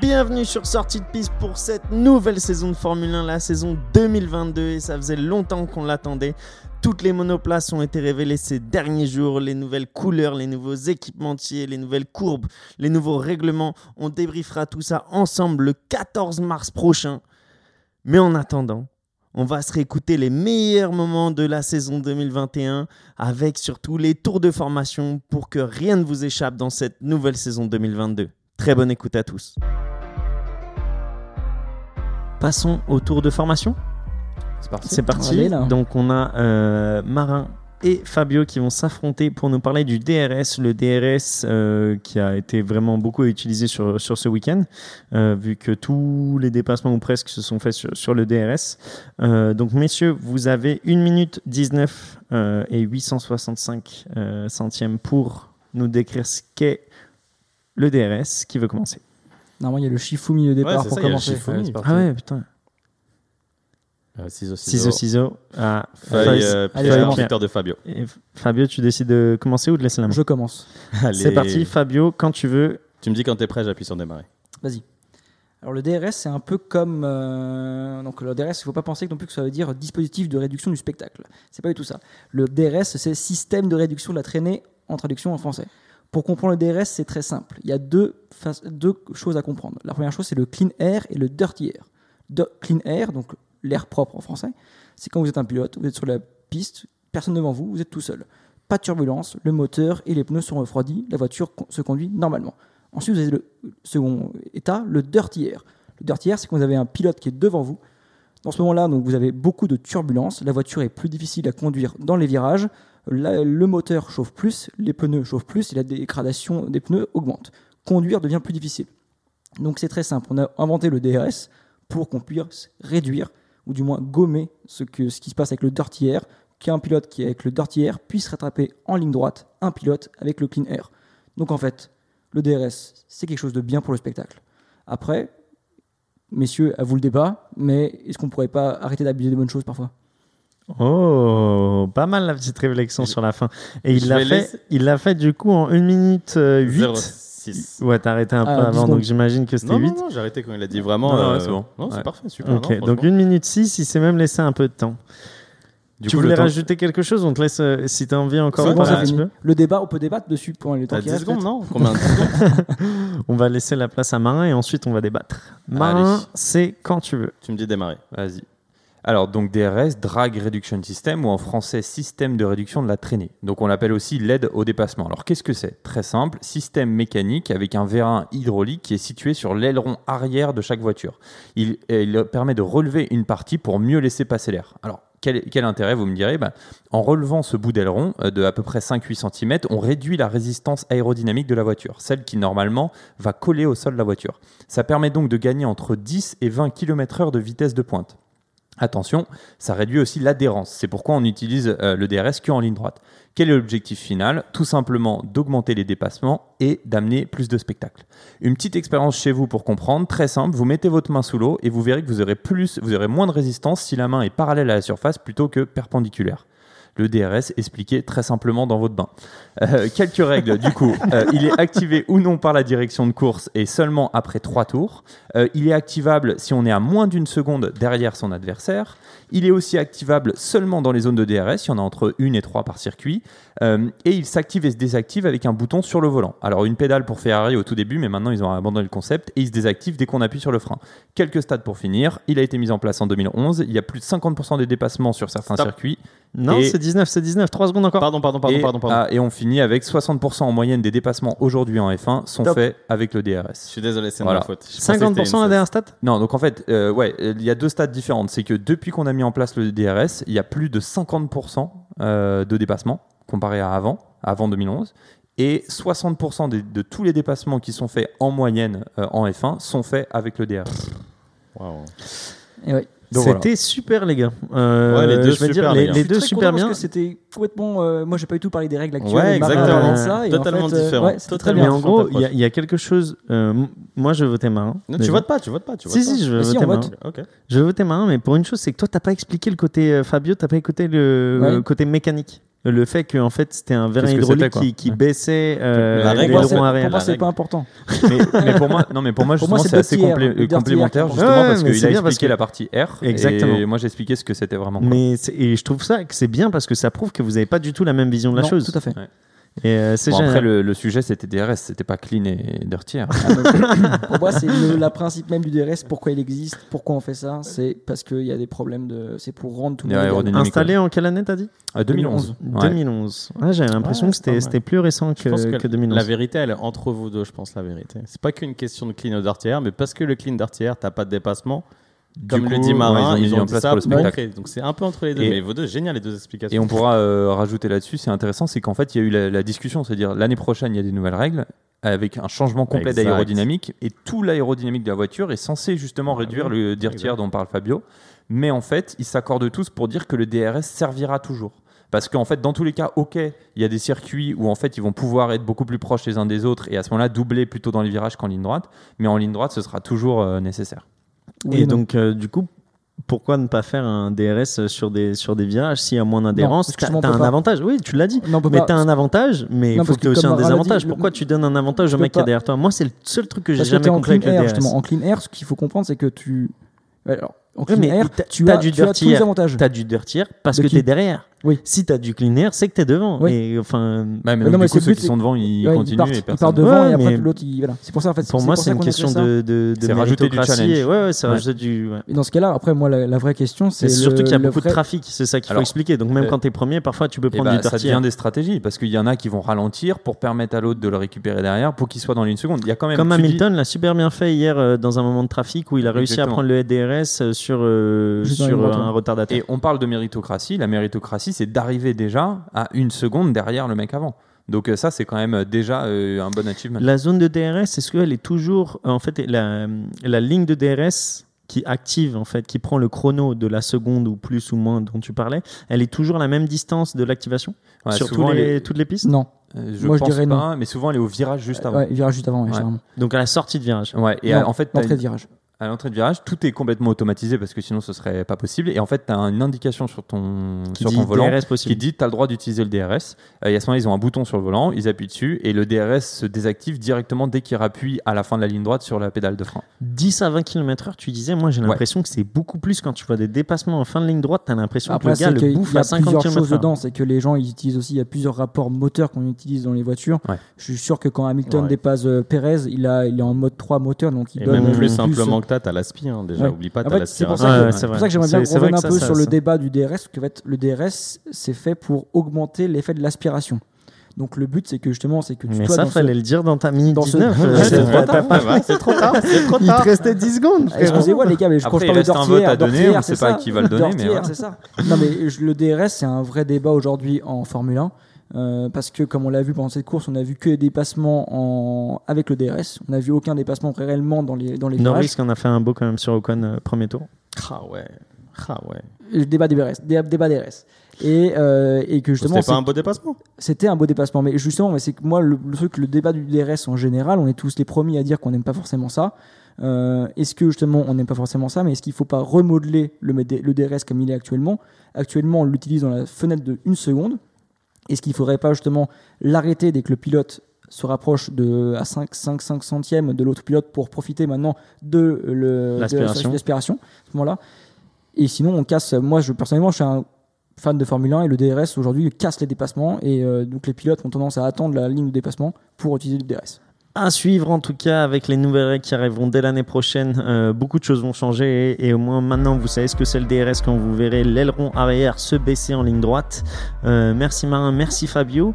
bienvenue sur Sortie de piste pour cette nouvelle saison de Formule 1, la saison 2022 et ça faisait longtemps qu'on l'attendait. Toutes les monoplaces ont été révélées ces derniers jours, les nouvelles couleurs, les nouveaux équipementiers, les nouvelles courbes, les nouveaux règlements. On débriefera tout ça ensemble le 14 mars prochain. Mais en attendant, on va se réécouter les meilleurs moments de la saison 2021 avec surtout les tours de formation pour que rien ne vous échappe dans cette nouvelle saison 2022. Très bonne écoute à tous. Passons au tour de formation. C'est parti. C'est parti. Allez, là. Donc on a euh, Marin et Fabio qui vont s'affronter pour nous parler du DRS. Le DRS euh, qui a été vraiment beaucoup utilisé sur, sur ce week-end, euh, vu que tous les dépassements ou presque se sont faits sur, sur le DRS. Euh, donc messieurs, vous avez 1 minute 19 euh, et 865 euh, centièmes pour nous décrire ce qu'est le DRS. Qui veut commencer Normalement, il y a le Shifumi au départ c'est pour ça, il y a le commencer. Shifumi. Ouais, parti. Ah ouais, putain. Euh, ciseaux, Ciseaux, ciseaux. Ah, Feuille, feuille. euh, Allez, Pierre, de Fabio. Et Fabio, tu décides de commencer ou de laisser la main? Je commence. C'est parti, Fabio, quand tu veux. Tu me dis quand t'es prêt, j'appuie sur démarrer. Vas-y. Alors le DRS, c'est un peu comme euh, donc le DRS. Il faut pas penser non plus que ça veut dire dispositif de réduction du spectacle. C'est pas du tout ça. Le DRS, c'est système de réduction de la traînée en traduction en français. Pour comprendre le DRS, c'est très simple. Il y a deux, choses à comprendre. La première chose, c'est le clean air et le dirty air. Clean air, donc l'air propre en français, c'est quand vous êtes un pilote, vous êtes sur la piste, personne devant vous, vous êtes tout seul. Pas de turbulence, le moteur et les pneus sont refroidis, la voiture se conduit normalement. Ensuite, vous avez le second état, le dirty air. Le dirty air, c'est quand vous avez un pilote qui est devant vous. Dans ce moment-là, donc, vous avez beaucoup de turbulence, la voiture est plus difficile à conduire dans les virages, le moteur chauffe plus, les pneus chauffent plus et la dégradation des pneus augmente. Conduire devient plus difficile. Donc c'est très simple, on a inventé le DRS pour qu'on puisse réduire ou du moins gommer ce, que, ce qui se passe avec le dirty air, qu'un pilote qui est avec le dirty air puisse rattraper en ligne droite un pilote avec le clean air. Donc en fait, le DRS, c'est quelque chose de bien pour le spectacle. Après, messieurs, à vous le débat, mais est-ce qu'on pourrait pas arrêter d'abuser des bonnes choses parfois? Oh, pas mal la petite réflexion sur la fin. Et il l'a fait, laisser- il l'a fait du coup en 1 minute euh, 8. 06. Ouais, t'as arrêté un peu Ah, dix avant, donc j'imagine que c'était Non, 8. non, non, j'ai arrêté quand il a dit vraiment. Non, non, euh, ouais, c'est bon. Non, c'est Ouais. parfait, super. Ok, non, donc franchement. 1 minute 6, il s'est même laissé un peu de temps. Du tu coup, voulais rajouter quelque chose On te laisse, euh, si t'as envie encore bon, un petit peu. Le débat, on peut débattre dessus pendant le temps T'as qui 10 reste, secondes, non Combien de secondes On va laisser la place à Marin et ensuite on va débattre. Marin, c'est quand tu veux. Tu me dis démarrer. Vas-y. Alors, donc DRS, Drag Reduction System, ou en français, système de réduction de la traînée. Donc, on l'appelle aussi l'aide au dépassement. Alors, qu'est-ce que c'est? Très simple, système mécanique avec un vérin hydraulique qui est situé sur l'aileron arrière de chaque voiture. Il, il permet de relever une partie pour mieux laisser passer l'air. Alors, quel, intérêt, vous me direz Ben, En relevant ce bout d'aileron euh, de à peu près 5-8 cm, on réduit la résistance aérodynamique de la voiture, celle qui normalement va coller au sol de la voiture. Ça permet donc de gagner entre 10 et 20 km/h de vitesse de pointe. Attention, ça réduit aussi l'adhérence. C'est pourquoi on utilise euh, le DRS qu'en ligne droite. Quel est l'objectif final? Tout simplement d'augmenter les dépassements et d'amener plus de spectacle. Une petite expérience chez vous pour comprendre, très simple, vous mettez votre main sous l'eau et vous verrez que vous aurez, plus, vous aurez moins de résistance si la main est parallèle à la surface plutôt que perpendiculaire. Le DRS expliqué très simplement dans votre bain. Euh, quelques règles du coup. Euh, il est activé ou non par la direction de course et seulement après trois tours. Euh, il est activable si on est à moins d'une seconde derrière son adversaire. Il est aussi activable seulement dans les zones de DRS, il y en a entre 1 et 3 par circuit. Euh, et il s'active et se désactive avec un bouton sur le volant. Alors une pédale pour Ferrari au tout début, mais maintenant ils ont abandonné le concept et il se désactive dès qu'on appuie sur le frein. Quelques stades pour finir. Il a été mis en place en 2011. Il y a plus de 50% des dépassements sur certains Stop. circuits. Non, c'est 19, c'est 19. 3 secondes encore. Pardon, pardon, pardon, et, pardon. pardon. ah, et on finit avec 60% en moyenne des dépassements aujourd'hui en F1 sont Top. faits avec le Je DRS. suis désolé, c'est Voilà. ma faute. Je pensais que 50% c'était la une dernière stat? Non, donc en fait, euh, ouais, il y a deux stades différentes. C'est que depuis qu'on a mis en place le DRS, il y a plus de 50% euh, de dépassements comparé à avant, avant 2011. Et 60% des- de tous les dépassements qui sont faits en moyenne euh, en F1 sont faits avec le DRS. Waouh. Et ouais. Voilà. C'était super, les gars. Euh, Ouais, les deux je vais super, dire, les les, gars. les Je suis deux très super content bien. Parce que c'était complètement. euh, moi, j'ai pas du tout parlé des règles actuelles. Ouais, exactement. de ça, en Totalement fait, euh, différent. ouais, c'était très Totalement Mais bien. en gros, il y, a- il y a quelque chose. euh, moi, je veux voter Marin. Non, déjà. tu votes pas, tu votes pas. Tu Si, votes pas. si, je si, voter on Marin. vote. Ok. Je veux voter Marin, mais pour une chose, c'est que toi, t'as pas expliqué le côté euh, Fabio, t'as pas écouté le, Ouais. le côté mécanique. Le fait que en fait c'était un vérin hydraulique qui, qui Ouais. baissait euh, La règle, Pour moi, c'est- l'aileron pour arrière. moi, c'est pas important. mais, mais pour moi, non, mais pour moi, justement, c'est assez complé- tiers complémentaire, justement, Ouais, parce qu'il a expliqué que- la partie R. Exactement. Et moi, j'ai expliqué ce que c'était vraiment. quoi. Mais et je trouve ça que c'est bien parce que ça prouve que vous n'avez pas du tout la même vision de la Non, chose. Tout à fait. Et euh, Bon, après, le, le sujet, c'était DRS, c'était pas clean et dirty. hein. Pour moi, c'est le la principe même du DRS. Pourquoi il existe Pourquoi on fait ça C'est parce qu'il y a des problèmes de. C'est pour rendre tout le monde. Installé en quelle année t'as dit? Ah, 2011. Ouais. 2011. Ouais, J'avais l'impression Ouais, que c'était plus récent Je que, pense que, que 2011. la vérité, elle est entre vous deux, je pense, la vérité. C'est pas qu'une question de clean ou d'artière, mais parce que le clean d'artière, t'as pas de dépassement. Comme le dit Marin, ils ont mis en place ça pour le spectacle. Donc c'est un peu entre les deux. Et- mais vos deux, génial les deux explications. Et on pourra euh, rajouter là-dessus, c'est intéressant, c'est qu'en fait, il y a eu la, la discussion, c'est-à-dire l'année prochaine, il y a des nouvelles règles avec un changement complet d'aérodynamique et tout l'aérodynamique de la voiture est censé justement réduire oui. le dirtier Exact. dont parle Fabio. Mais en fait, ils s'accordent tous pour dire que le DRS servira toujours. Parce qu'en fait, dans tous les cas, ok, il y a des circuits où en fait ils vont pouvoir être beaucoup plus proches les uns des autres et à ce moment-là doubler plutôt dans les virages qu'en ligne droite. Mais en ligne droite, ce sera toujours euh, nécessaire. Oui et donc, euh, du coup, pourquoi ne pas faire un DRS sur des, sur des virages s'il y a moins d'adhérence? T'as peut un pas. avantage, oui, tu l'as dit. Non, Mais pas- t'as un avantage, mais il faut que tu aies aussi un dit, désavantage. le- Pourquoi tu donnes un avantage au tu mec qui est derrière toi? Moi, c'est le seul truc que j'ai jamais compris avec le air, DRS. justement. En clean air, ce qu'il faut comprendre, c'est que tu. Alors, en Oui, clean air, t'as- tu as, du tu as tous les avantages. T'as du dirty air parce De que qui t'es derrière. Oui. Si t'as du clean air, c'est que t'es devant. Oui. Et enfin, mais non, donc, mais du coup, c'est ceux but, qui sont devant, ils Ouais, continuent partent- et ils personne. partent devant Ouais, et après mais- l'autre, il- voilà. C'est pour ça en fait. pour moi, c'est une question ça. de, de, rajouter du challenge. Ouais, ouais, c'est Ouais. rajouter du. ouais. Et dans ce cas-là, après, moi, la, la vraie question, c'est surtout qu'il y a beaucoup de trafic, c'est ça qu'il faut expliquer. Donc même euh, quand t'es premier, parfois tu peux Eh prendre ben, du ça dirty devient air. des stratégies parce qu'il y en a qui vont ralentir pour permettre à l'autre de le récupérer derrière pour qu'il soit dans l'une seconde. Il y a quand même Comme tu Hamilton l'a super bien fait hier euh, dans un moment de trafic où il a réussi à prendre le DRS sur, euh, sur un ouais. retardateur. Et on parle de méritocratie. La méritocratie, c'est d'arriver déjà à une seconde derrière le mec avant. Donc euh, ça, c'est quand même déjà euh, un bon achievement. La zone de DRS, est-ce qu'elle est toujours en fait la, la ligne de DRS qui active en fait, qui prend le chrono de la seconde ou plus ou moins dont tu parlais, elle est toujours à la même distance de l'activation Ouais, sur tous souvent, les- elle est- toutes les pistes. Non. euh, je Moi, je pense dirais non. pas, mais souvent elle est au virage juste avant. Ouais, virage juste avant, ouais. Donc à la sortie de virage. Ouais, et Non, en fait, L'entrée une- de virage. À l'entrée de virage, tout est complètement automatisé parce que sinon ce serait pas possible. Et en fait, tu as une indication sur ton, Qui sur dit ton volant DRS qui dit tu as le droit d'utiliser le DRS. Euh, et à ce moment-là, ils ont un bouton sur le volant, ils appuient dessus et le DRS se désactive directement dès qu'ils rappuient à la fin de la ligne droite sur la pédale de frein. 10 à 20 km/h, tu disais, moi j'ai Ouais. l'impression que c'est beaucoup plus quand tu vois des dépassements en fin de ligne droite, t'as l'impression que le gars le bouffe y a à 50 plusieurs km/h. choses dedans. C'est que les gens, ils utilisent aussi, il y a plusieurs rapports moteurs qu'on utilise dans les voitures. Ouais. Je suis sûr que quand Hamilton Ouais. dépasse euh, Perez, il, a, il est en mode 3 moteur, donc il Et donne même euh, plus simplement que t'as, t'as l'aspi. hein, déjà, Ouais. oublie pas, En t'as fait, c'est pour l'aspiration. ça que, pour ça j'aimerais bien revenir que un ça, peu ça- sur le débat du DRS, parce que en fait, le DRS, c'est fait pour augmenter l'effet de l'aspiration. Donc le but, c'est que justement, c'est que tu Mais sois ça, dans ce- fallait le dire dans ta minute dans ce- 19. Ouais, euh, c'est trop tard. c'est trop tard, Il te restait 10 secondes. Ah. Excusez-moi les gars, mais je, quand Après, je parle il de à donner, on c'est sait pas ça. qui va le donner, mais c'est ça. Non mais le DRS, c'est un vrai débat aujourd'hui en Formule 1. Euh, parce que comme on l'a vu pendant cette course, on a vu que des dépassements en... avec le DRS. On n'a vu aucun dépassement réellement dans les, dans les virages. Norris qui en a fait un beau quand même sur Ocon euh, premier tour. Ah ouais. Ah ouais. Le débat DRS. dé- Débat DRS. Et, euh, et que justement, C'était pas un beau dépassement. c'était un beau dépassement. Mais justement, mais c'est que moi, le, le truc, le débat du DRS en général, on est tous les premiers à dire qu'on n'aime pas forcément ça. Euh, est-ce que justement on n'aime pas forcément ça, mais est-ce qu'il ne faut pas remodeler le, le DRS comme il est actuellement? Actuellement, on l'utilise dans la fenêtre de une seconde. Est-ce qu'il ne faudrait pas justement l'arrêter dès que le pilote se rapproche de, à 5, 5, 5 centièmes de l'autre pilote pour profiter maintenant de l'aspiration à ce moment-là? Et sinon, on casse. Moi, je, personnellement, je suis un fan de Formule 1 et le DRS aujourd'hui casse les dépassements et euh, donc les pilotes ont tendance à attendre la ligne de dépassement pour utiliser le DRS. À suivre en tout cas avec les nouvelles règles qui arriveront dès l'année prochaine. Euh, beaucoup de choses vont changer et, au moins maintenant vous savez ce que c'est le DRS quand vous verrez l'aileron arrière se baisser en ligne droite. Euh, merci Marin, merci Fabio.